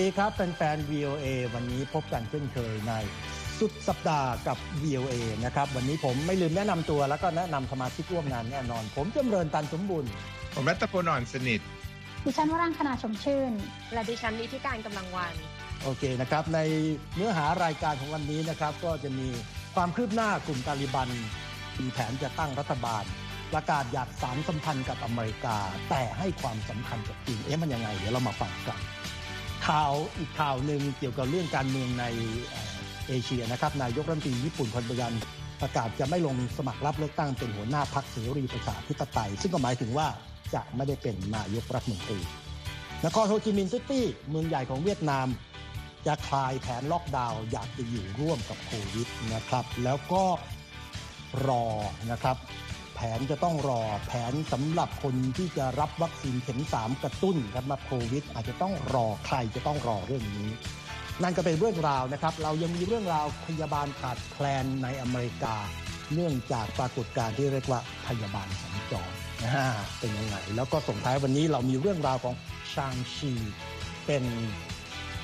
ดีครับแฟนๆ VOA วันนี้พบกันเช่นเคยในสุดสัปดาห์กับ VOA นะครับ วันนี้ผมไม่ลืมแนะนำตัวแล้วก็แนะนำสมาชิกร่วมงานแน่นอน ผมจำเริญตันสมบุญผมรัตพลอ่อนสนิท ดิฉันวรังคณาชมชื่น และดิฉันลิธิการกำลังวัน โอเคนะครับ ในเนื้อหารายการของวันนี้นะครับ ก็จะมีความคืบหน้ากลุ่มตาลิบันมีแผนจะตั้งรัฐบาล ประกาศอยากสารสัมพันธ์กับอเมริกา แต่ให้ความสำคัญกับจีนเอ๊ะมันยังไง เดี๋ยวเรามาฟังกัน ข่าวอีกข่าวหนึ่งเกี่ยวกับเรื่องการเมืองในเอเชียนะครับนายกรัฐมนตรีญี่ปุ่นคนปัจจุบันประกาศจะไม่ลงสมัครรับเลือกตั้งเป็นหัวหน้าพรรคเสรีประชาธิปไตยซึ่งก็หมายถึงว่าจะไม่ได้เป็นนายกรัฐมนตรีนครโฮจิมินห์ซิตี้เมืองใหญ่ของเวียดนาม จะคลายแผนล็อกดาวน์อยากจะอยู่ร่วมกับโควิดนะครับ แล้วก็รอนะครับ ผนจะต้องรอแผนสำหรับคนที่จะรับวัคซีนเข็ม 3 กระตุ้นสำหรับโควิด อาจจะต้องรอใครจะต้องรอเรื่องนี้ นั่นก็เป็นเรื่องราวนะครับ เรายังมีเรื่องราวพยาบาลขาดแคลนในอเมริกา เนื่องจากปรากฏการณ์ที่เรียกว่าพยาบาลสัญจรนะฮะเป็นยังไงแล้วก็ส่งท้ายวันนี้เรามีเรื่องราวของชางชีเป็น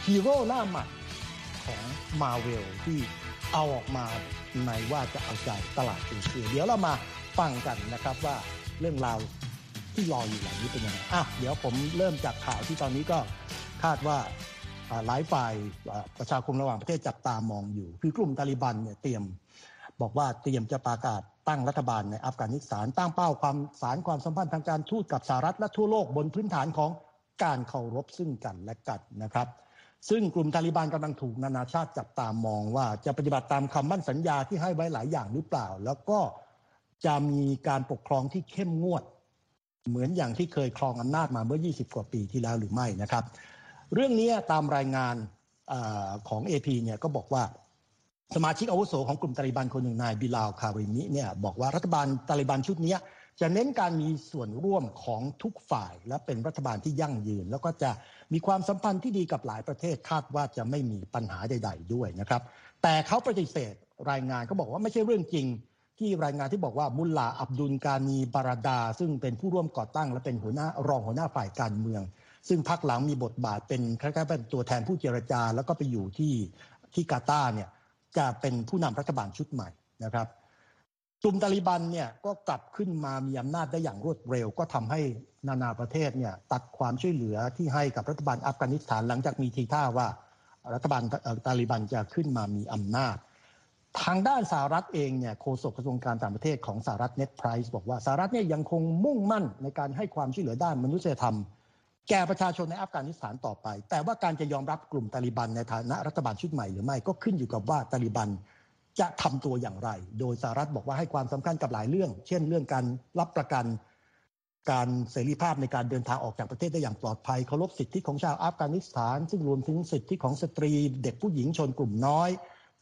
ฮีโร่หน้าใหม่ของมาเวลที่เอาออกมาในว่าจะเอาใจตลาดเอเชียเดี๋ยวเรามา ฟังกันนะครับว่าเรื่องราวที่รออยู่อย่างนี้เป็นยังไงอะเดี๋ยวผมเริ่มจากข่าวที่ตอนนี้ก็คาดว่าหลายฝ่ายประชาคมระหว่างประเทศจับตามองอยู่ คือกลุ่มตาลิบันเนี่ยเตรียมบอกว่าเตรียมจะประกาศตั้งรัฐบาลในอัฟกานิสถานตั้งเป้าความสารความสัมพันธ์ทางการทูตกับสหรัฐและทั่วโลกบนพื้นฐานของการเคารพซึ่งกันและกันนะครับ ซึ่งกลุ่มตาลิบันกำลังถูกนานาชาติจับตามองว่าจะปฏิบัติตามคำมั่นสัญญาที่ให้ไว้หลายอย่างหรือเปล่า แล้วก็ จะมีการปกครองที่เข้มงวด เหมือนอย่างที่เคยครองอำนาจมาเมื่อ 20 กว่าปีที่แล้วหรือไม่นะครับ เรื่องนี้ตามรายงานอของ AP เนี่ยก็บอกว่าสมาชิกอาวุโสของกลุ่มตาลิบันคนหนึ่งนายบิลาวคาริมิเนี่ยบอกว่ารัฐบาลตาลิบันชุดนี้จะเน้นการมีส่วนร่วมของทุกฝ่าย และเป็นรัฐบาลที่ยั่งยืน แล้วก็จะมีความสัมพันธ์ที่ดีกับหลายประเทศคาดว่าจะไม่มีปัญหาใด ๆ ด้วยนะครับ แต่เขาปฏิเสธรายงานก็บอกว่าไม่ใช่เรื่องจริง ที่รายงานที่บอกว่ามุลลาอับดุลกานีบาราดา ซึ่งเป็นผู้ร่วมก่อตั้งและเป็นหัวหน้ารองหัวหน้าฝ่ายการเมือง ซึ่งพักหลังมีบทบาทเป็นคล้ายๆเป็นตัวแทนผู้เจรจา แล้วก็ไปอยู่ที่ที่กาตาร์เนี่ยจะเป็นผู้นำรัฐบาลชุดใหม่นะครับกลุ่มตาลิบันเนี่ยก็กลับขึ้นมามีอำนาจได้อย่างรวดเร็ว ก็ทำให้นานาประเทศเนี่ยตัดความช่วยเหลือที่ให้กับรัฐบาลอัฟกานิสถานหลังจากมีทีท่าว่ารัฐบาลตาลิบันจะขึ้นมามีอำนาจ ทางด้านสหรัฐเองเนี่ยโฆษกกระทรวงการต่างประเทศของสหรัฐเน็ตไพรส์บอกว่าสหรัฐเนี่ยยังคงมุ่งมั่นในการให้ความช่วยเหลือด้านมนุษยธรรม แก่ประชาชนในอัฟกานิสถานต่อไป แต่ว่าการจะยอมรับกลุ่มตาลิบันในฐานะรัฐบาลชุดใหม่หรือไม่ก็ขึ้นอยู่กับว่าตาลิบันจะทำตัวอย่างไร โดยสหรัฐบอกว่าให้ความสำคัญกับหลายเรื่อง เช่น เรื่องการรับประกัน การเสรีภาพในการเดินทางออกจากประเทศได้อย่างปลอดภัยเคารพสิทธิของชาวอัฟกานิสถาน ซึ่งรวมถึงสิทธิของสตรี เด็กผู้หญิงชนกลุ่มน้อย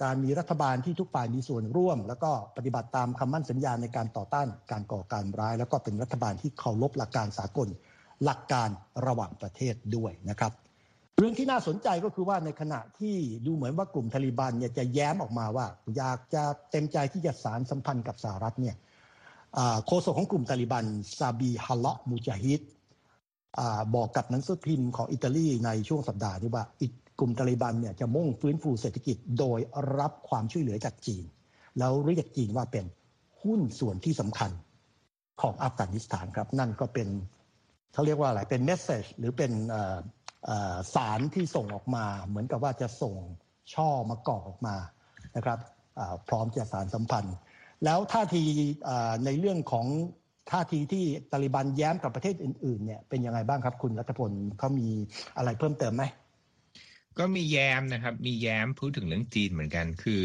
การมีรัฐบาลที่ทุกฝ่ายมีส่วนร่วม แล้วก็ปฏิบัติตามคำมั่นสัญญาในการต่อต้านการก่อการร้าย แล้วก็เป็นรัฐบาลที่เคารพหลักการสากล หลักการระหว่างประเทศด้วยนะครับ เรื่องที่น่าสนใจก็คือว่าในขณะที่ดูเหมือนว่ากลุ่มทาลิบันเนี่ยจะแย้มออกมาว่า อยากจะเต็มใจที่จะสารสัมพันธ์กับสหรัฐเนี่ยโฆษกของกลุ่มตาลิบันซาบีฮัลเลาะมูจาฮิดบอกกับหนังสือพิมพ์ของอิตาลีในช่วงสัปดาห์นี้ว่า กลุ่มตาลิบันเนี่ยจะมุ่งฟื้นฟูเศรษฐกิจโดยรับความช่วยเหลือจากจีน แล้วเรียกจีนว่าเป็นหุ้นส่วนที่สำคัญของอัฟกานิสถานครับ นั่นก็เป็นเขาเรียกว่าอะไรเป็นเมสเซจหรือเป็นสารที่ส่งออกมา เหมือนกับว่าจะส่งช่อมาก่อออกมานะครับพร้อมจะสารสัมพันธ์ แล้วท่าทีในเรื่องของท่าทีที่ตาลิบันแย้มกับประเทศอื่นๆเนี่ยเป็นยังไงบ้างครับคุณรัฐพลเขามีอะไรเพิ่มเติมไหม ก็มีแย้มนะครับ มีแย้มพูดถึงเรื่องจีนเหมือนกัน คือ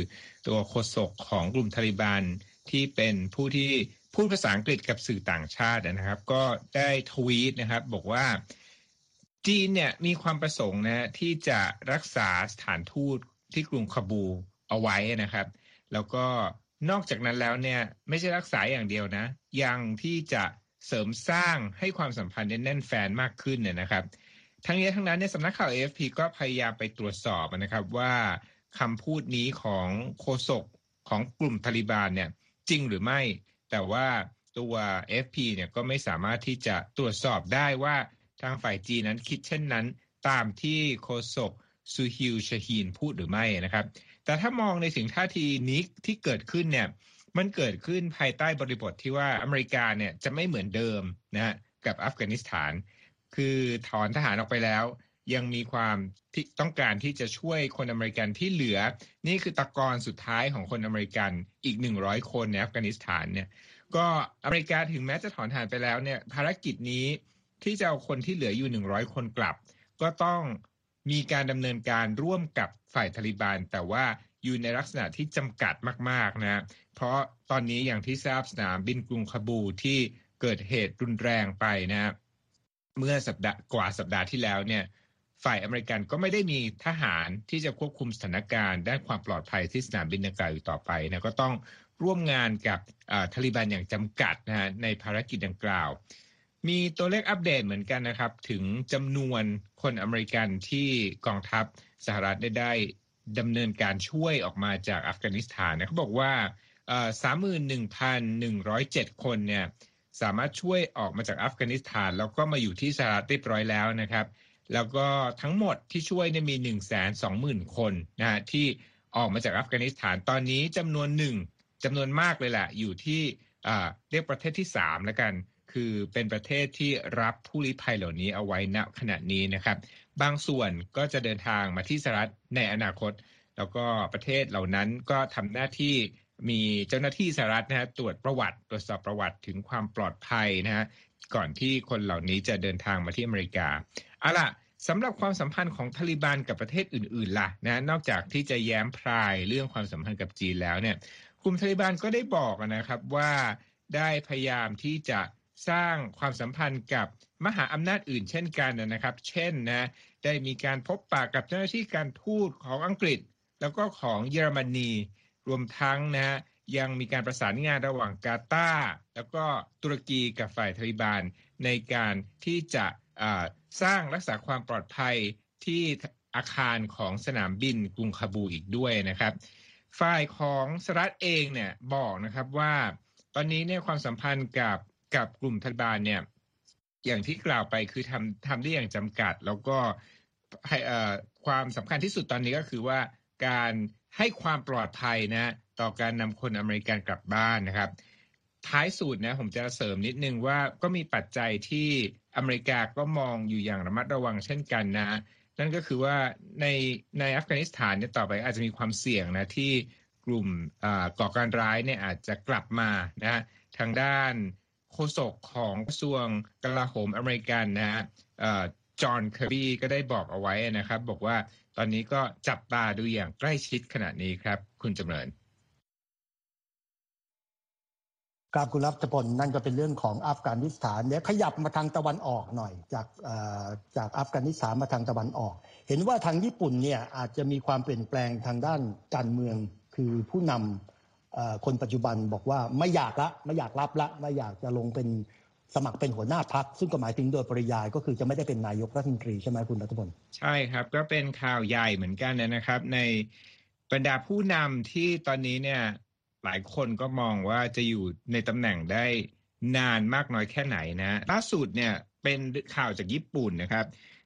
ตัวโฆษกของกลุ่มตาลิบันที่เป็นผู้ที่พูดภาษาอังกฤษกับสื่อต่างชาตินะครับ ก็ได้ทวีตนะครับ บอกว่าจีนเนี่ยมีความประสงค์นะที่จะรักษาสถานทูตที่กรุงคาบูเอาไว้นะครับ แล้วก็นอกจากนั้นแล้วเนี่ยไม่ใช่รักษาอย่างเดียวนะ ยังที่จะเสริมสร้างให้ความสัมพันธ์แน่นแฟนมากขึ้นเนี่ยนะครับ ทั้งนี้ทั้งนั้นเนี่ยสำนักข่าว AFP ก็พยายามไปตรวจสอบนะครับว่าคำพูดนี้ของโฆษกของกลุ่มทาลิบานเนี่ยจริงหรือไม่ แต่ว่าตัว FP เนี่ยก็ไม่สามารถที่จะตรวจสอบได้ว่าทางฝ่ายจีนนั้นคิดเช่นนั้น ตามที่โคศกซูฮิวชฮีนพูดหรือไม่นะครับ แต่ถ้ามองในสิ่งท่าทีนี้ที่เกิดขึ้นเนี่ยมันเกิดขึ้นภายใต้บริบทที่ว่าอเมริกาเนี่ยจะไม่เหมือนเดิมนะกับอัฟกานิสถาน คือถอนทหารออกไปแล้ว ยังมีความที่ต้องการที่จะช่วยคนอเมริกันที่เหลือ นี่คือตะกอนสุดท้ายของคนอเมริกันอีก100คนในอัฟกานิสถานเนี่ย ก็อเมริกาถึงแม้จะถอนทหารไปแล้วเนี่ยภารกิจนี้ที่จะเอาคนที่เหลืออยู่100คนกลับ ก็ต้องมีการดำเนินการร่วมกับฝ่ายทาลิบานแต่ว่าอยู่ในลักษณะที่จำกัดมากๆนะ เพราะตอนนี้อย่างที่ทราบสนามบินกรุงคาบูที่เกิดเหตุรุนแรงไปนะ เมื่อสัปดาห์กว่าสัปดาห์ที่แล้วเนี่ย ฝ่ายอเมริกันก็ไม่ได้มีทหารที่จะควบคุมสถานการณ์ด้านความปลอดภัยที่สนามบินดังกล่าวอยู่ต่อไปนะก็ต้องร่วมงานกับทาลิบันอย่างจำกัดนะฮะในภารกิจดังกล่าว มีตัวเลขอัปเดตเหมือนกันนะครับ ถึงจำนวนคนอเมริกันที่กองทัพสหรัฐได้ได้ดำเนินการช่วยออกมาจากอัฟกานิสถานนะเขาบอกว่าสามหมื่นหนึ่งพันหนึ่งร้อยเจ็ดคนเนี่ย สามารถช่วยออกมาจากอัฟกานิสถาน แล้วก็มาอยู่ที่สหรัฐเรียบร้อยแล้วนะครับ แล้วก็ทั้งหมดที่ช่วยเนี่ยมีหนึ่งแสนสองหมื่นคนนะฮะที่ออกมาจากอัฟกานิสถานตอนนี้จำนวนหนึ่งจำนวนมากเลยแหละอยู่ที่เรียกประเทศที่สามแล้วกัน คือเป็นประเทศที่รับผู้ลี้ภัยเหล่านี้เอาไว้ณขณะนี้นะครับ บางส่วนก็จะเดินทางมาที่สหรัฐในอนาคต แล้วก็ประเทศเหล่านั้นก็ทำหน้าที่ มีเจ้าหน้าที่สหรัฐนะฮะตรวจประวัติตรวจสอบประวัติถึงความปลอดภัยนะฮะก่อนที่คนเหล่านี้จะเดินทางมาที่อเมริกาเอาล่ะสำหรับความสัมพันธ์ของทาลิบันกับประเทศอื่นๆล่ะนะนอกจากที่จะแย้มพรายเรื่องความสัมพันธ์กับจีนแล้วเนี่ยกลุ่มทาลิบันก็ได้บอกนะครับว่าได้พยายามที่จะสร้างความสัมพันธ์กับมหาอำนาจอื่นเช่นกันนะครับ เช่นนะได้มีการพบปะกับเจ้าหน้าที่การทูตของอังกฤษ แล้วก็ของเยอรมนี รวมทั้งนะฮะยังมีการประสานงานระหว่างกาตาร์แล้วก็ตุรกีกับฝ่ายทาลิบานในการที่จะสร้างรักษาความปลอดภัยที่อาคารของสนามบินกรุงคาบูอีกด้วยนะครับ ฝ่ายของสหรัฐเองเนี่ยบอกนะครับว่า ตอนนี้เนี่ยความสัมพันธ์กับกับกลุ่มทาลิบานเนี่ยอย่างที่กล่าวไปคือทำทำได้อย่างจำกัด แล้วก็ความสำคัญที่สุดตอนนี้ก็คือว่าการ ให้ความปลอดภัยนะต่อการนำคนอเมริกันกลับบ้านนะครับ ท้ายสุดนะผมจะเสริมนิดนึงว่าก็มีปัจจัยที่อเมริกาก็มองอยู่อย่างระมัดระวังเช่นกันนะ นั่นก็คือว่าในในอัฟกานิสถานเนี่ยต่อไปอาจจะมีความเสี่ยงนะที่กลุ่มก่อการร้ายเนี่ยอาจจะกลับมานะทางด้านโฆษกของกระทรวงกลาโหมอเมริกันนะฮะ จอห์นเคอร์บีก็ได้บอกเอาไว้นะครับ บอกว่าตอนนี้ก็จับตาดูอย่างใกล้ชิดขณะนี้ครับ คุณจำเริญครับคุณรัฐพลนั่นก็เป็นเรื่องของอัฟกานิสถานเดี๋ยวขยับมาทางตะวันออกหน่อย จากจากอัฟกานิสถานมาทางตะวันออก เห็นว่าทางญี่ปุ่นเนี่ยอาจจะมีความเปลี่ยนแปลงทางด้านการเมืองคือผู้นำคนปัจจุบันบอกว่าไม่อยากละไม่อยากรับละไม่อยากจะลงเป็น สมัครเป็นหัวหน้าพักซึ่งก็หมายถึงโดยปริยายก็คือจะไม่ได้เป็นนายกรัฐมนตรีใช่ไหมคุณรัฐพลใช่ครับ ก็เป็นข่าวใหญ่เหมือนกันนะครับ ในบรรดาผู้นำที่ตอนนี้เนี่ยหลายคนก็มองว่าจะอยู่ในตำแหน่งได้นานมากน้อยแค่ไหนนะล่าสุดเนี่ยเป็นข่าวจากญี่ปุ่นนะครับ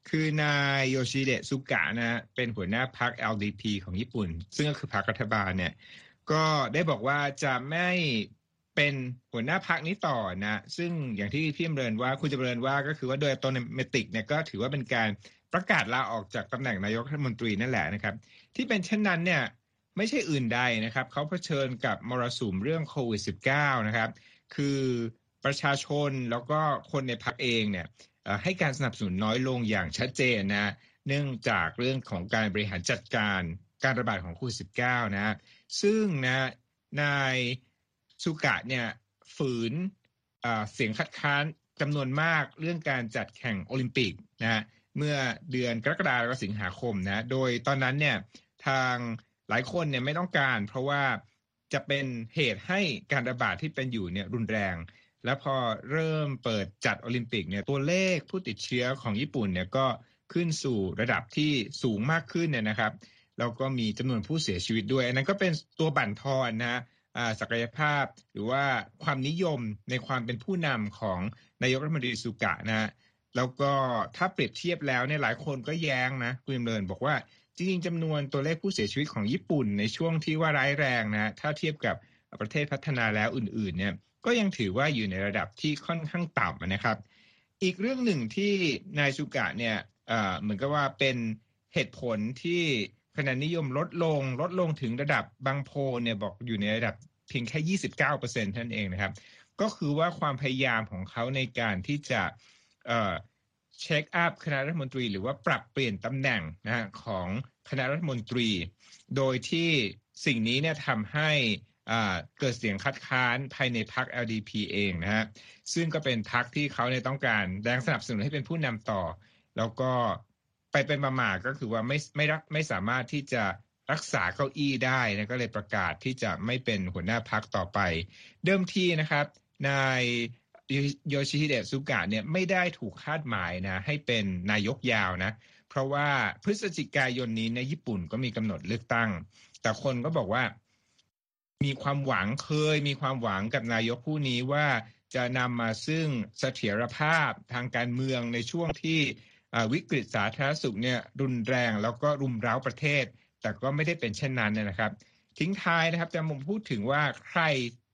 คือนายโยชิเดะซุกะนะเป็นหัวหน้าพรรค LDP ของญี่ปุ่น ซึ่งก็คือพรรครัฐบาลเนี่ยก็ได้บอกว่าจะไม่ เป็นหัวหน้าพักนี้ต่อนะ ซึ่งอย่างที่พี่เริญว่าคุณจะเริญว่าก็คือว่าโดยตัวเมติกเนี่ยก็ถือว่าเป็นการประกาศลาออกจากตำแหน่งนายกรัฐมนตรีนั่นแหละนะครับ ที่เป็นเช่นนั้นเนี่ยไม่ใช่อื่นใดนะครับเขาเผชิญกับมรสุมเรื่องโควิด -19 นะครับ คือประชาชนแล้วก็คนในพรรคเองเนี่ยให้การสนับสนุนน้อยลงอย่างชัดเจนนะเนื่องจากเรื่องของการบริหารจัดการการระบาดของโควิด -19 นะซึ่งนะนาย สุกะเนี่ยฝืนเสียงคัดค้านจำนวนมากเรื่องการจัดแข่งโอลิมปิกนะเมื่อเดือนกรกฎาคมสิงหาคมนะโดยตอนนั้นเนี่ยทางหลายคนเนี่ยไม่ต้องการ เพราะว่าจะเป็นเหตุให้การระบาดที่เป็นอยู่เนี่ยรุนแรง แล้วพอเริ่มเปิดจัดโอลิมปิกเนี่ยตัวเลขผู้ติดเชื้อของญี่ปุ่นเนี่ยก็ขึ้นสู่ระดับที่สูงมากขึ้นเนี่ยนะครับแล้วก็มีจำนวนผู้เสียชีวิตด้วยอันนั้นก็เป็นตัวบั่นทอนนะ ศักยภาพ หรือว่าความนิยมในความเป็นผู้นำของนายกรัฐมนตรีสุกะนะแล้วก็ถ้าเปรียบเทียบแล้วเนี่ยหลายคนก็แย้งนะคุณเลินบอกว่าจริงๆจำนวนตัวเลขผู้เสียชีวิตของญี่ปุ่นในช่วงที่ว่าร้ายแรงนะถ้าเทียบกับประเทศพัฒนาแล้วอื่น ๆ เนี่ยก็ยังถือว่าอยู่ในระดับที่ค่อนข้างต่ำนะครับ อีกเรื่องหนึ่งที่นายสุกะเนี่ยเหมือนกับว่าเป็นเหตุผลที่ คะแนนนิยมลดลงลดลงถึงระดับบางโพเนี่ยบอกอยู่ในระดับเพียงแค่ 29เปอร์เซ็นต์ท่านเองนะครับ ก็คือว่าความพยายามของเขาในการที่จะเช็คอัพคณะรัฐมนตรี หรือว่าปรับเปลี่ยนตำแหน่งนะของคณะรัฐมนตรี โดยที่สิ่งนี้เนี่ยทำให้เกิดเสียงคัดค้านภายในพรรค LDP เองนะฮะซึ่งก็เป็นพรรคที่เขาเนี่ยต้องการแรงสนับสนุนให้เป็นผู้นำต่อ แล้วก็ ไปเป็นมามาก็คือว่าไม่ไม่รักไม่สามารถที่จะรักษาเก้าอี้ได้นะก็เลยประกาศที่จะไม่เป็นหัวหน้าพักต่อไป เดิมทีนะครับนายโยชิฮิเดะซุกะเนี่ยไม่ได้ถูกคาดหมายนะให้เป็นนายกยาวนะ เพราะว่าพฤศจิกายนนี้ในญี่ปุ่นก็มีกำหนดเลือกตั้ง แต่คนก็บอกว่า มีความหวังเคย มีความหวังกับนายกผู้นี้ว่าจะนำมาซึ่งเสถียรภาพทางการเมืองในช่วงที่ วิกฤตสาธารณสุขเนี่ยรุนแรงแล้วก็รุมเร้าประเทศ แต่ก็ไม่ได้เป็นเช่นนั้นนะครับ ทิ้งท้ายนะครับจะมุมพูดถึงว่าใคร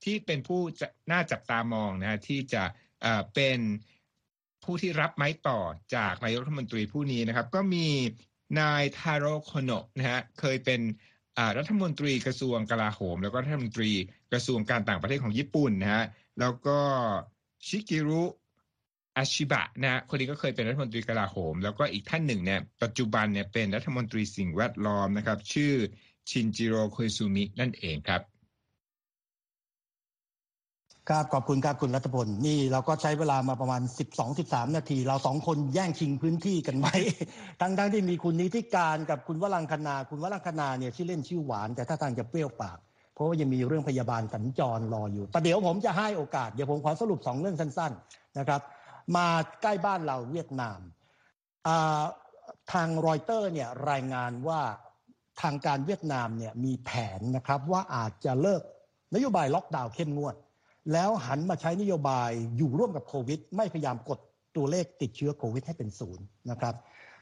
ที่เป็นผู้น่าจับตามองนะที่จะเป็นผู้ที่รับไม้ต่อจากนายกรัฐมนตรีผู้นี้นะครับ ก็มีนายทาโร่โคโนะนะฮะเคยเป็นรัฐมนตรีกระทรวงกลาโหม แล้วก็รัฐมนตรีกระทรวงการต่างประเทศของญี่ปุ่นนะฮะแล้วก็ชิกิรุ อาชิบะนะคนนี้ก็เคยเป็นรัฐมนตรีกลาโหม แล้วก็อีกท่านหนึ่งเนี่ยปัจจุบันเนี่ยเป็นรัฐมนตรีสิ่งแวดล้อมนะครับ ชื่อชินจิโร่คุยซูมินั่นเองครับครับขอบคุณครับคุณรัตพลนี่เราก็ใช้เวลามาประมาณ 12-13 นาที เราสองคนแย่งชิงพื้นที่กันไว้ ทั้งทั้งที่มีคุณนิติการกับคุณวรังคณา คุณวรังคณาเนี่ยชื่อเล่นชื่อหวาน แต่ถ้าทางจะเปรี้ยวปาก เพราะว่ายังมีเรื่องพยาบาลสัญจรรออยู่ แต่เดี๋ยวผมจะให้โอกาส เดี๋ยวผมขอสรุป 2 เรื่องสั้นๆนะครับ มาใกล้บ้านเราเวียดนามทางรอยเตอร์เนี่ยรายงานว่าทางการเวียดนามเนี่ยมีแผนนะครับว่าอาจจะเลิกนโยบายล็อกดาวน์เข้มงวด แล้วหันมาใช้นโยบายอยู่ร่วมกับโควิด ไม่พยายามกดตัวเลขติดเชื้อโควิดให้เป็นศูนย์นะครับ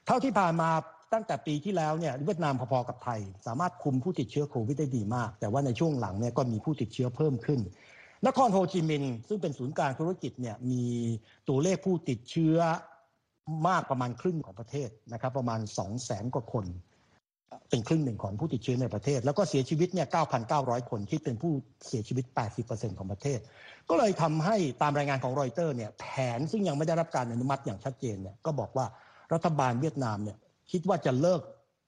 เท่าที่ผ่านมาตั้งแต่ปีที่แล้วเนี่ยเวียดนามพอๆกับไทย สามารถคุมผู้ติดเชื้อโควิดได้ดีมาก แต่ว่าในช่วงหลังเนี่ยก็มีผู้ติดเชื้อเพิ่มขึ้น นครโฮจิมินห์ซึ่งเป็นศูนย์กลางธุรกิจเนี่ยมีตัวเลขผู้ติดเชื้อมากประมาณครึ่งของประเทศนะครับ ประมาณ 2 0 0แสนกว่าคน เป็นครึ่งหนึ่งของผู้ติดเชื้อในประเทศ แล้วก็เสียชีวิตเนี่ย9,900 คนที่เป็นผู้เสียชีวิต 80%ของประเทศ ก็เลยทำให้ตามรายงานของรอยเตอร์เนี่ยแผนซึ่งยังไม่ได้รับการอนุมัติอย่างชัดเจนเนี่ยก็บอกว่ารัฐบาลเวียดนามเนี่ยคิดว่าจะเลิก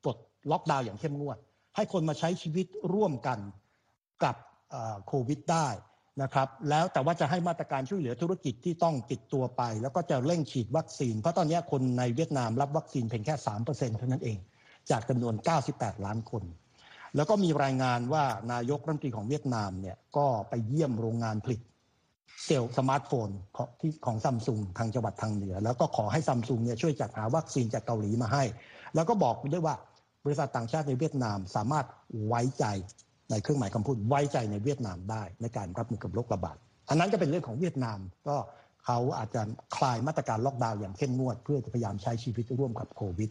ปลดล็อกดาวน์อย่างเข้มงวด ให้คนมาใช้ชีวิตร่วมกันกับโควิดได้ นะครับแล้วแต่ว่าจะให้มาตรการช่วยเหลือธุรกิจที่ต้องติดตัวไป แล้วก็จะเร่งฉีดวัคซีน เพราะตอนนี้คนในเวียดนามรับวัคซีนเพียงแค่ 3%เท่านั้นเอง จากจำนวน 98 ล้านคน แล้วก็มีรายงานว่านายกรัฐมนตรีของเวียดนามเนี่ยก็ไปเยี่ยมโรงงานผลิตเซลล์สมาร์ทโฟนของที่ของซัมซุงทางจังหวัดทางเหนือ แล้วก็ขอให้ซัมซุงเนี่ยช่วยจัดหาวัคซีนจากเกาหลีมาให้ แล้วก็บอกด้วยว่าบริษัทต่างชาติในเวียดนามสามารถไว้ใจ ในเครื่องหมายคำพูดไว้ใจในเวียดนามได้ในการรับมือกับโรคระบาดอันนั้นก็เป็นเรื่องของเวียดนามก็เขาอาจจะคลายมาตรการล็อกดาวน์อย่างเข้มงวด เพื่อจะพยายามใช้ชีวิตร่วมกับโควิด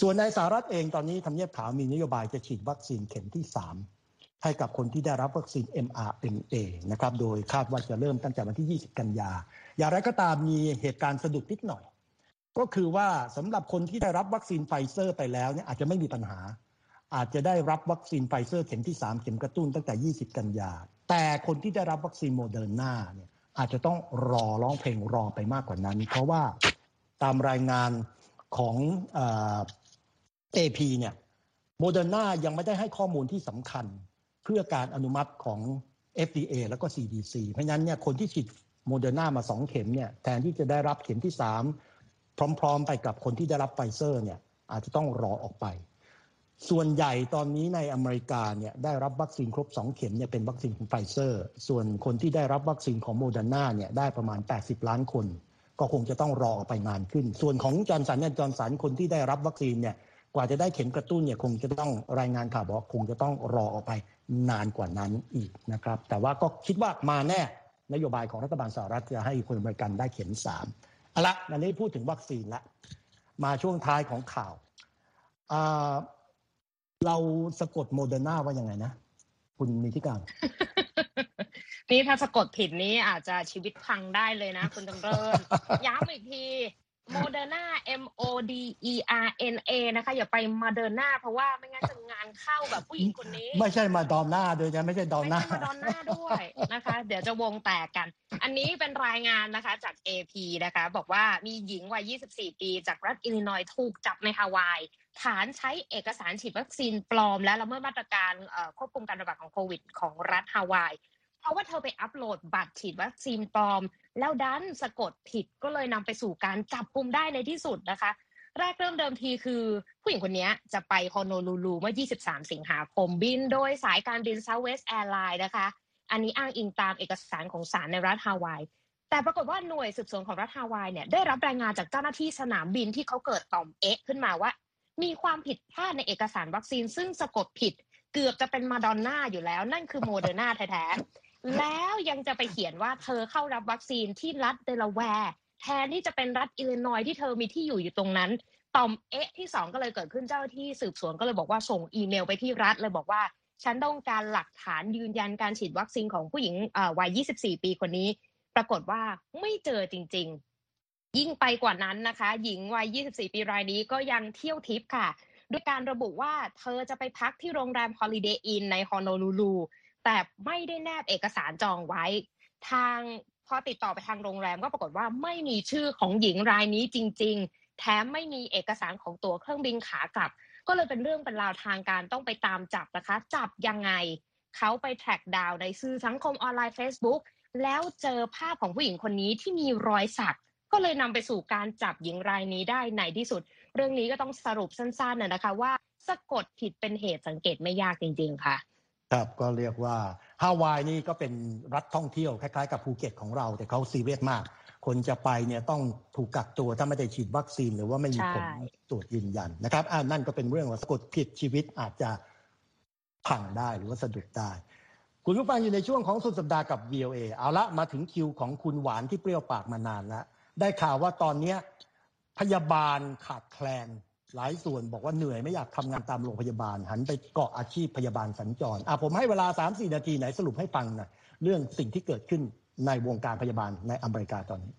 ส่วนในสหรัฐเองตอนนี้ทำเนียบขาวมีนโยบายจะฉีดวัคซีนเข็มที่ 3 ให้กับคนที่ได้รับวัคซีน mRNA นะครับโดยคาดว่าจะเริ่มตั้งแต่วันที่ 20 กันยา อย่างไรก็ตามมีเหตุการณ์สะดุดนิดหน่อย ก็คือว่าสำหรับคนที่ได้รับวัคซีนไฟเซอร์ไปแล้วเนี่ยอาจจะไม่มีปัญหา อาจจะได้รับวัคซีนไฟเซอร์เข็มที่ 3 เข็มกระตุ้นตั้งแต่ 20 กันยา แต่คนที่ได้รับวัคซีนโมเดอร์นาเนี่ยอาจจะต้องรอร้องเพลงรอไปมากกว่านั้น เพราะว่าตามรายงานของเอ AP เนี่ยโมเดอร์นายังไม่ได้ให้ข้อมูลที่สำคัญเพื่อการอนุมัติของ FDA แล้วก็ CDC เพราะฉะนั้นเนี่ยคนที่ฉีดโมเดอร์นามาสองเข็มเนี่ยแทนที่จะได้รับเข็มที่สามพร้อม ๆ ไปกับคนที่ได้รับไฟเซอร์เนี่ยอาจจะต้องรอออกไป ส่วนใหญ่ตอนนี้ในอเมริกาเนี่ยได้รับวัคซีนครบ 2 เข็มเนี่ยเป็นวัคซีนของไฟเซอร์ ส่วนคนที่ได้รับวัคซีนของโมเดอร์นาเนี่ยได้ประมาณ 80 ล้านคน ก็คงจะต้องรอออกไปนานขึ้น ส่วนของจอห์นสันเนี่ยจอห์นสันคนที่ได้รับวัคซีนเนี่ยกว่าจะได้เข็มกระตุ้นเนี่ยคงจะต้องรายงานข่าวบอกคงจะต้องรอออกไปนานกว่านั้นอีกนะครับ แต่ว่าก็คิดว่ามาแน่นโยบายของรัฐบาลสหรัฐจะให้คนอเมริกันได้เข็มสามเอาละอันนี้พูดถึงวัคซีนละมาช่วงท้ายของข่าว เราสะกดโมเดอร์นาว่ายังไงนะ คุณนิติการ นี่ถ้าสะกดผิดนี้อาจจะชีวิตพังได้เลยนะ คุณจำเริญย้ำอีกทีโมเดอร์นา M O D E R N A นะคะ อย่าไปมาเดินหน้าเพราะว่าไม่งั้นจะงานเข้าแบบผู้หญิงคนนี้ ไม่ใช่มาดอนน่าด้วยนะไม่ใช่ดอนน่าไม่ใช่มาดอนมหน้าด้วยนะคะ เดี๋ยวจะวงแตกกัน อันนี้เป็นรายงานนะคะจาก AP นะคะ บอกว่ามีหญิงวัย 24 ปี จากรัฐอิลลินอยส์ถูกจับในฮาวาย ฐานใช้เอกสารฉีดวัคซีนปลอม และละเมิดมาตรการควบคุมการระบาดของโควิด ของรัฐฮาวาย เพราะว่าเธอไปอัปโหลดบัตรฉีดวัคซีนปลอม แล้วดันสะกดผิดก็เลยนำไปสู่การจับกลุ่มได้ในที่สุดนะคะ แรกเริ่มเดิมทีคือ ผู้หญิงคนนี้จะไปฮอนโลูลูเมื่อ 23 สิงหาคมบิน โดยสายการบิน Southwest Airlines นะคะ อันนี้อ้างอิงตามเอกสารของศาลในรัฐฮาวายแต่ปรากฏว่าหน่วยสืบสวนของรัฐฮาวายเนี่ยได้รับรายงานจากเจ้าหน้าที่สนามบินที่เขาเกิดต่อมเอ๊ะขึ้นมาว่า มีความผิดพลาดในเอกสารวัคซีน ซึ่งสะกดผิดเกือบจะเป็นมาดอนน่าอยู่แล้ว นั่นคือโมเดอร์นาแท้ๆแล้วยังจะไปเขียนว่าเธอเข้ารับวัคซีนที่รัฐเดลาแวร์แทนที่จะเป็นรัฐอิลลินอยส์ที่เธอมีที่อยู่อยู่ตรงนั้นต่อมเอ๊ะที่สองก็เลยเกิดขึ้นเจ้าหน้าที่สืบสวนก็เลยบอกว่าส่งอีเมลไปที่รัฐเลยบอกว่าฉันต้องการหลักฐานยืนยันการฉีดวัคซีนของผู้หญิงวัย 24 ปีคนนี้ ปรากฏว่าไม่เจอจริง ยิ่งไปกว่านั้นนะคะ หญิงวัย 24 ปีรายนี้ก็ยังเที่ยวทิปค่ะ ด้วยการระบุว่าเธอจะไปพักที่โรงแรม Holiday Inn ในฮอนโลลูลูแต่ไม่ได้แนบเอกสารจองไว้ ทางพอติดต่อไปทางโรงแรมก็ปรากฏว่าไม่มีชื่อของหญิงรายนี้จริง ๆ แถมไม่มีเอกสารของตั๋วเครื่องบินขากลับ ก็เลยเป็นเรื่องเป็นราวทางการต้องไปตามจับนะคะ จับยังไง เขาไปแทร็กดาวในสื่อสังคมออนไลน์ Facebook แล้วเจอภาพของผู้หญิงคนนี้ที่มีรอยสัก ก็เลยนำไปสู่การจับหญิงรายนี้ได้ในที่สุด เรื่องนี้ก็ต้องสรุปสั้นๆนะคะว่าสะกดผิดเป็นเหตุสังเกตไม่ยากจริง ๆ ค่ะ ครับก็เรียกว่าฮาวายนี่ก็เป็นรัฐท่องเที่ยวคล้ายๆกับภูเก็ตของเรา แต่เขาซีเรียสมาก คนจะไปเนี่ยต้องถูกกักตัวถ้าไม่ได้ฉีดวัคซีนหรือว่าไม่มีผลตรวจยืนยันนะครับอ่านั่นก็เป็นเรื่องว่าสะกดผิดชีวิตอาจจะพังได้หรือว่าสะดุดได้ คุณผู้ฟังอยู่ในช่วงของสุดสัปดาห์กับ VOA เอาละมาถึงคิวของคุณหวานที่เปรี้ยวปากมานานแล้ว ได้ข่าวว่าตอนนี้พยาบาลขาดแคลน หลายส่วนบอกว่าเหนื่อยไม่อยากทำงานตามโรงพยาบาล หันไปเกาะอาชีพพยาบาลสัญจรอะผมให้เวลา 3-4 นาทีไหนสรุปให้ฟังนะเรื่องสิ่งที่เกิดขึ้นในวงการพยาบาลในอเมริกาตอนนี้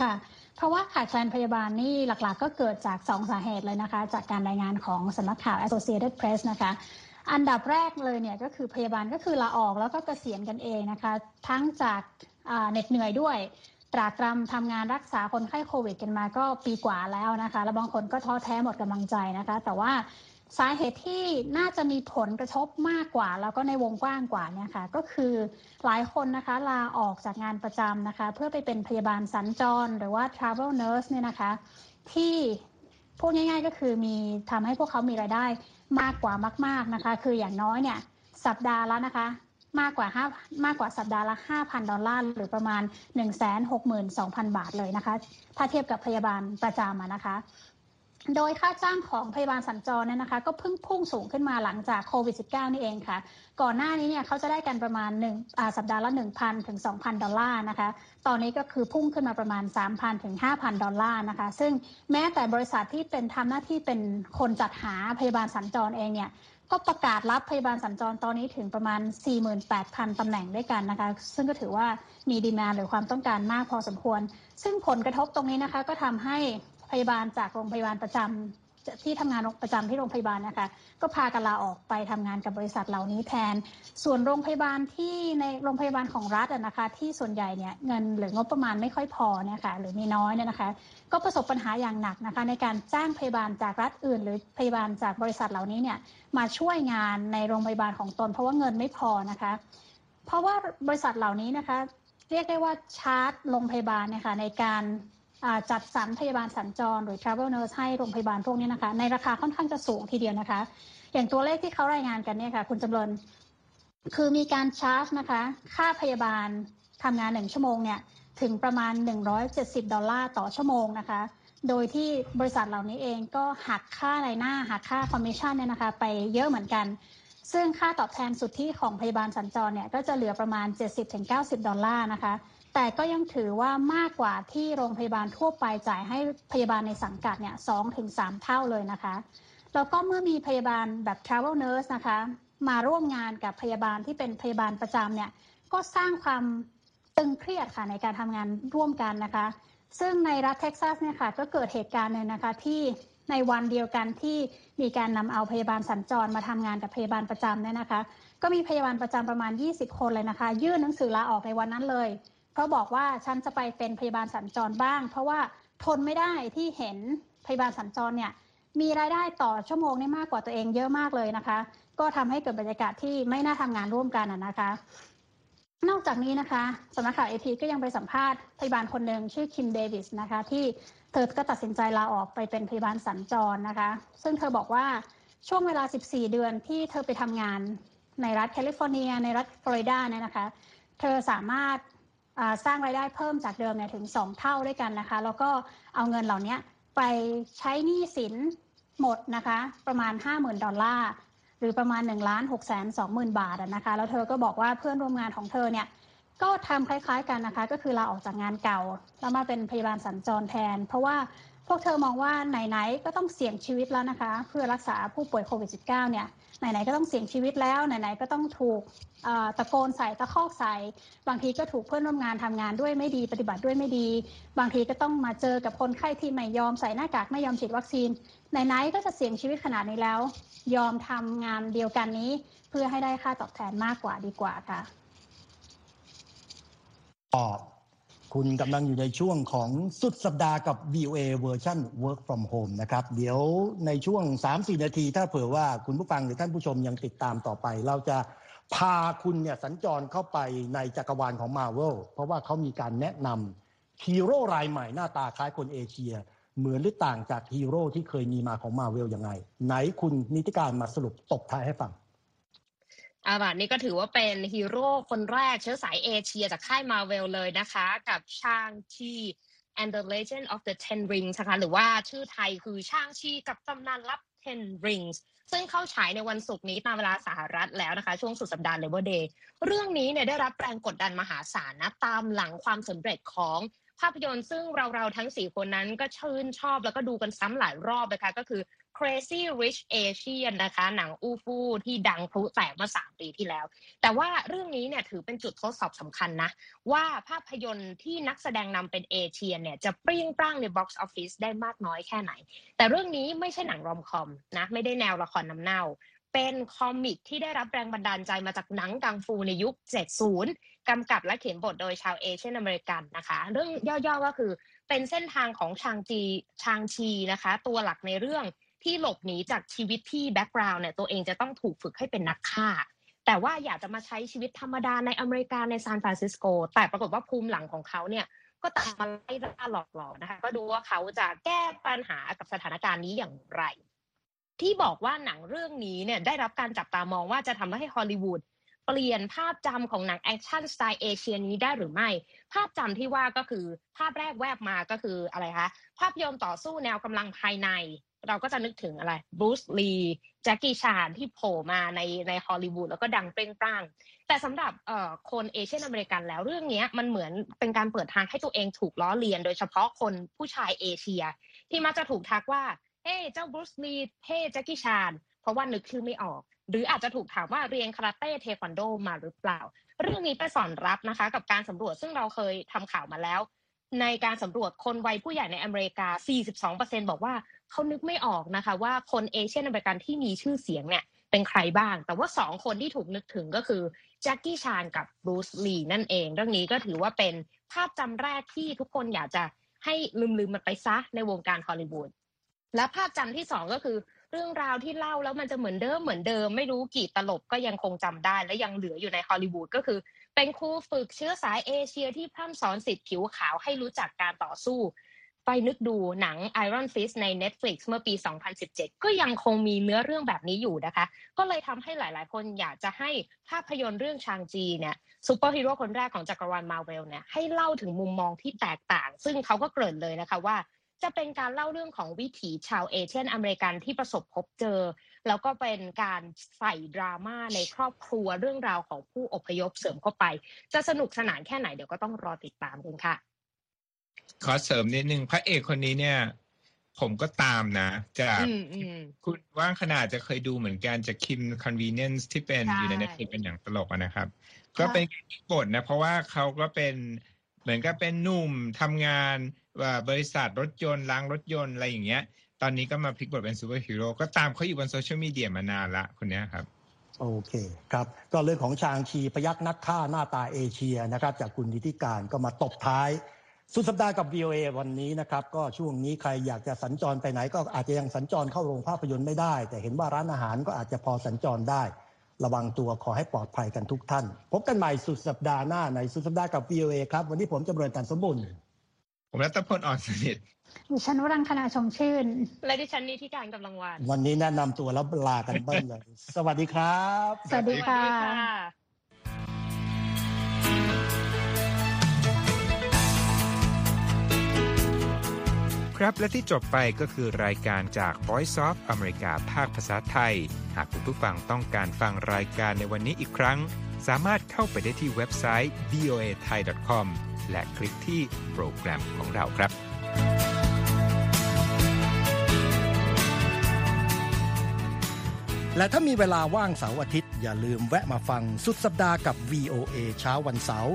ค่ะ เพราะว่าขาดแคลนพยาบาลนี่หลักๆ ก็เกิดจาก 2 สาเหตุเลยนะคะ จากการรายงานของสำนักข่าว Associated Press นะคะ อันดับแรกเลยเนี่ยก็คือพยาบาลก็คือลาออกแล้วก็เกษียณกันเองนะคะ ทั้งจากเหน็ดเหนื่อยด้วย ตรากตรำทำงานรักษาคนไข้โควิดกันมาก็ปีกว่าแล้วนะคะ แล้วบางคนก็ท้อแท้หมดกำลังใจนะคะ แต่ว่าสาเหตุที่น่าจะมีผลกระทบมากกว่า แล้วก็ในวงกว้างกว่าเนี่ยค่ะก็คือหลายคนนะคะลาออกจากงานประจำนะคะ เพื่อไปเป็นพยาบาลสัญจร หรือว่า travel nurse เนี่ยนะคะ ที่พูดง่าย ๆ ก็คือมีทำให้พวกเขามีรายได้มากกว่ามาก ๆนะคะ คืออย่างน้อยเนี่ยสัปดาห์ละนะคะ มากกว่า5มากกว่าสัปดาห์ละ 5,000 ดอลลาร์ หรือประมาณ 162,000 บาทเลยนะคะ ถ้าเทียบกับพยาบาลประจำนะคะ โดยค่าจ้างของพยาบาลสัญจรเนี่ยนะคะ ก็เพิ่งพุ่งสูงขึ้นมาหลังจากโควิด -19 นี่เองค่ะ ก่อนหน้านี้เนี่ยเขาจะได้กันประมาณ1สัปดาห์ละ 1,000 ถึง 2,000 ดอลลาร์นะคะ ตอนนี้ก็คือพุ่งขึ้นมาประมาณ 3,000 ถึง 5,000 ดอลลาร์นะคะ ซึ่งแม้แต่บริษัทที่เป็นทำหน้าที่เป็นคนจัดหาพยาบาลสัญจรเองเนี่ย ก็ประกาศรับพยาบาลสัญจรตอนนี้ถึงประมาณ 48,000 ตำแหน่งด้วยกันนะคะ ซึ่งก็ถือว่ามีดีมาหรือความต้องการมากพอสมควร ซึ่งผลกระทบตรงนี้นะคะ ก็ทำให้พยาบาลจากโรงพยาบาลประจำ ที่ทำงานประจำที่โรงพยาบาลนะคะ ก็พากันลาออกไปทำงานกับบริษัทเหล่านี้แทน ส่วนโรงพยาบาลที่ในโรงพยาบาลของรัฐนะคะ ที่ส่วนใหญ่เนี่ยเงินหรืองบประมาณไม่ค่อยพอเนี่ยค่ะหรือมีน้อยเนี่ยนะคะ ก็ประสบปัญหาอย่างหนักนะคะ ในการจ้างพยาบาลจากรัฐอื่น หรือพยาบาลจากบริษัทเหล่านี้เนี่ยมาช่วยงานในโรงพยาบาลของตน เพราะว่าเงินไม่พอนะคะ เพราะว่าบริษัทเหล่านี้นะคะ เรียกได้ว่าชาร์จโรงพยาบาลนะคะในการ จัดสรรพยาบาลสัญจร หรือ travel nurse ให้โรงพยาบาลพวกนี้นะคะ ในราคาค่อนข้างจะสูงทีเดียวนะคะ อย่างตัวเลขที่เขารายงานกันเนี่ยค่ะ คุณจำเริญคือมีการชาร์จนะคะ ค่าพยาบาลทำงานหนึ่งชั่วโมงเนี่ยถึงประมาณ 170 ดอลลาร์ต่อชั่วโมงนะคะ โดยที่บริษัทเหล่านี้เองก็หักค่าในหน้าหักค่าคอมมิชชั่นเนี่ยนะคะ ไปเยอะเหมือนกัน ซึ่งค่าตอบแทนสุทธิของพยาบาลสัญจรเนี่ยก็จะเหลือประมาณ 70-90 ดอลลาร์นะคะ แต่ก็ยังถือว่ามากกว่าที่โรงพยาบาลทั่วไปจ่ายให้พยาบาลในสังกัดเนี่ยสองถึงสามเท่าเลยนะคะ แล้วก็เมื่อมีพยาบาลแบบ travel nurse นะคะ มาร่วมงานกับพยาบาลที่เป็นพยาบาลประจำเนี่ยก็สร้างความตึงเครียดค่ะในการทำงานร่วมกันนะคะ ซึ่งในรัฐเท็กซัสเนี่ยค่ะก็เกิดเหตุการณ์หนึ่งนะคะที่ในวันเดียวกันที่มีการนำเอาพยาบาลสัญจรมาทำงานกับพยาบาลประจำเนี่ยนะคะ ก็มีพยาบาลประจำประมาณ 20 คนเลยนะคะ ยื่นหนังสือลาออกในวันนั้นเลย เพราบอกว่าฉันจะไปเป็นพยาบาลสัญจรบ้าง เพราะว่าทนไม่ได้ที่เห็นพยาบาลสัญจรเนี่ยมีรายได้ต่อชั่วโมงนี่มากกว่าตัวเองเยอะมากเลยนะคะ ก็ทำให้เกิดบรรยากาศที่ไม่น่าทำงานร่วมกันนะคะ นอกจากนี้นะคะสำนักข่าวเอพีก็ยังไปสัมภาษณ์พยาบาลคนหนึ่งชื่อคิมเดวิสนะคะ ที่เธอก็ตัดสินใจลาออกไปเป็นพยาบาลสัญจรนะคะ ซึ่งเธอบอกว่าช่วงเวลา 14 เดือนที่เธอไปทำงานในรัฐแคลิฟอร์เนีย ในรัฐฟลอริดาเนี่ยนะคะ เธอสามารถ สร้างรายได้เพิ่มจากเดิมเนี่ยถึง 2 เท่าด้วยกันนะคะ แล้วก็เอาเงินเหล่านี้ไปใช้หนี้สินหมดนะคะ ประมาณ 50,000 ดอลลาร์หรือประมาณ1ล้าน6แสน20,000บาทนะคะ แล้วเธอก็บอกว่าเพื่อนร่วมงานของเธอเนี่ยก็ทำคล้ายๆกันนะคะ ก็คือลาออกจากงานเก่า แล้วมาเป็นพยาบาลสัญจรแทน เพราะว่า พวกเธอมองว่าไหนๆก็ต้องเสี่ยงชีวิตแล้วนะคะ เพื่อรักษาผู้ป่วยโควิด -19 เนี่ยไหนๆก็ต้องเสี่ยงชีวิตแล้วไหนๆก็ต้องถูกตะโกนใส่ตะคอกใส่บางทีก็ถูกเพื่อนร่วมงานทำงานด้วยไม่ดี ปฏิบัติด้วยไม่ดี บางทีก็ต้องมาเจอกับคนไข้ที่ไม่ยอมใส่หน้ากากไม่ยอมฉีดวัคซีนไหนๆก็จะเสี่ยงชีวิตขนาดนี้แล้ว ยอมทำงานเดียวกันนี้ เพื่อให้ได้ค่าตอบแทนมากกว่าดีกว่าค่ะ คุณกำลังอยู่ในช่วงของสุดสัปดาห์กับ VOA เวอร์ชัน Work from Home นะครับ เดี๋ยวในช่วง 3-4 นาที ถ้าเผื่อว่าคุณผู้ฟังหรือท่านผู้ชมยังติดตามต่อไป เราจะพาคุณเนี่ยสัญจรเข้าไปในจักรวาลของ Marvel เพราะว่าเขามีการแนะนำฮีโร่รายใหม่หน้าตาคล้ายคนเอเชีย เหมือนหรือต่างจากฮีโร่ที่เคยมีมาของ Marvel ยังไง ไหนคุณนิติการมาสรุปตบท้ายให้ฟัง อาบัตนี่ก็ถือว่าเป็นฮีโร่คนแรกเชื้อสายเอเชียจากค่ายมาเวลเลยนะคะ กับชางชี and the Legend of the Ten Rings นะคะหรือว่าชื่อไทยคือช่างชีกับตำนานลับ Ten Rings ซึ่งเข้าฉายในวันศุกร์นี้ตามเวลาสหรัฐแล้วนะคะ ช่วงสุดสัปดาห์ Labor Day เรื่องนี้เนี่ยได้รับแรงกดดันมหาศาลนะตามหลังความสำเร็จของภาพยนตร์ซึ่งเรา ๆ ทั้ง 4 คนนั้นก็ชื่นชอบแล้วก็ดูกันซ้ำหลายรอบนะคะก็คือ Crazy Rich Asian นะคะ หนังอู้ฟู่ที่ดังพลุแตกเมื่อสามปีที่แล้ว แต่ว่าเรื่องนี้เนี่ยถือเป็นจุดทดสอบสำคัญนะ ว่าภาพยนตร์ที่นักแสดงนำเป็นเอเชียเนี่ยจะเปรี้ยงปร้างในบ็อกซ์ออฟฟิศได้มากน้อยแค่ไหน แต่เรื่องนี้ไม่ใช่หนัง romcom นะ ไม่ได้แนวละครน้ำเน่า เป็น comic ที่ได้รับแรงบันดาลใจมาจากหนังกังฟูในยุค 70 กำกับและเขียนบทโดยชาว Asian American นะคะ เรื่องย่อๆก็คือเป็นเส้นทางของชางชีชางชีนะคะ ตัวหลักในเรื่อง ที่หลบหนีจากชีวิตที่ background เนี่ยตัวเองจะต้องถูกฝึกให้เป็นนักฆ่า แต่ว่าอยากจะมาใช้ชีวิตธรรมดาในอเมริกาในซานฟรานซิสโก แต่ปรากฏว่าภูมิหลังของเขาเนี่ยก็ตามมาไล่ล่าหลอกหลอนนะคะ ก็ดูว่าเขาจะแก้ปัญหากับสถานการณ์นี้อย่างไร ที่บอกว่าหนังเรื่องนี้เนี่ยได้รับการจับตามองว่าจะทำให้ฮอลลีวูดเปลี่ยนภาพจำของหนังแอคชั่นสไตล์เอเชียนี้ได้หรือไม่ ภาพจำที่ว่าก็คือภาพแรกแวบมาก็คืออะไรคะภาพยนตร์ต่อสู้แนวกำลังภายใน เราก็จะนึกถึงอะไรบรูซลีแจ็คกี้ชานที่โผล่มาในในฮอลลีวูดแล้วก็ดังเปรี้ยงปร้าง แต่สำหรับเอ่อคน Asian American แล้วเรื่องนี้มันเหมือนเป็นการเปิดทางให้ตัวเองถูกล้อเลียน โดยเฉพาะคนผู้ชายเอเชีย ที่มักจะถูกทักว่าเฮ้เจ้าบรูซลีเฮ้แจ็คกี้ชานเพราะว่านึกชื่อไม่ออก หรืออาจจะถูกถามว่าเรียนคาราเต้เทควันโดมาหรือเปล่า เรื่องนี้ไปสอดรับนะคะ กับการสำรวจซึ่งเราเคยทำข่าวมาแล้ว ในการสำรวจคนวัยผู้ใหญ่ในอเมริกา 42%บอกว่า เขานึกไม่ออกนะคะ ว่าคนเอเชียนอเมริกันที่มีชื่อเสียงเนี่ยเป็นใครบ้าง แต่ว่าสองคนที่ถูกนึกถึงก็คือแจ็คกี้ชานกับบรูซลีนั่นเอง เรื่องนี้ก็ถือว่าเป็นภาพจำแรกที่ทุกคนอยากจะให้ลืมๆมันไปซะในวงการฮอลลีวูดและภาพจำที่สองก็คือเรื่องราวที่เล่าแล้วมันจะเหมือนเดิมเหมือนเดิม ไม่รู้กี่ตลบก็ยังคงจำได้ และยังเหลืออยู่ในฮอลลีวูดก็คือ เป็นครูฝึกเชื้อสายเอเชียที่พร่ำสอนศิษย์ผิวขาวให้รู้จักการต่อสู้ ไปนึกดูหนัง Iron Fist ใน Netflix เมื่อปี 2017 ก็ยังคงมีเนื้อเรื่องแบบนี้อยู่นะคะ ก็เลยทำให้หลายๆ คนอยากจะให้ภาพยนตร์เรื่องชางชีเนี่ยซูเปอร์ฮีโร่คนแรกของจักรวาลมาเวลเนี่ยให้เล่าถึงมุมมองที่แตกต่าง ซึ่งเขาก็เกริ่นเลยนะคะว่า จะเป็นการเล่าเรื่องของวิถีชาว Asian American ที่ประสบพบเจอ แล้วก็เป็นการใส่ดราม่าในครอบครัวเรื่องราวของผู้อพยพเสริมเข้าไป จะสนุกสนานแค่ไหนเดี๋ยวก็ต้องรอติดตามกันค่ะ ขอเสริมนิดนึงพระเอกคนนี้เนี่ย ผมก็ตามนะ จากคุณว่างขนาดจะเคยดูเหมือนกันจาก Kim's Convenience ที่เป็นอยู่ใน Netflix เป็นอย่างตลกนะครับ ก็เป็นบทนะ เพราะว่าเขาก็เป็นเหมือนกับเป็นหนุ่มทำงานว่าบริษัทรถยนต์ล้างรถยนต์อะไรอย่างเงี้ย ตอนนี้ก็มาพลิกบทเป็นซูเปอร์ฮีโร่ก็ตามเขาอยู่บนโซเชียลมีเดียมานานละคนนี้ครับ โอเคครับ ก็เรื่องของชางชีพยัคฆ์นักฆ่าหน้าตาเอเชียนะครับ จากคุณนิติการก็มาตบท้าย สุดสัปดาห์กับ VOA วันนี้นะครับ ก็ช่วงนี้ใครอยากจะสัญจรไปไหน ก็อาจจะยังสัญจรเข้าโรงภาพยนตร์ไม่ได้ แต่เห็นว่าร้านอาหารก็อาจจะพอสัญจรได้ ระวังตัวขอให้ปลอดภัยกันทุกท่าน พบกันใหม่สุดสัปดาห์หน้าในสุดสัปดาห์กับ VOA ครับ วันนี้ผมจำเริญตันสมบุญผมรัตพลอ่อนสนิทดิฉันวรังคณาชมชื่น และดิฉันนี่ที่การกำลังวัน วันนี้แนะนำตัวแล้วลากันเบิ้ลเลย สวัสดีครับ สวัสดีค่ะ ครับและที่จบไปก็คือรายการจาก Voice of อเมริกาภาคภาษาไทย หากคุณผู้ฟังต้องการฟังรายการในวันนี้อีกครั้ง สามารถเข้าไปได้ที่เว็บไซต์ voa thai com และคลิกที่โปรแกรมของเราครับ และถ้ามีเวลาว่างเสาร์อาทิตย์ อย่าลืมแวะมาฟังสุดสัปดาห์กับ VOA เช้าวันเสาร์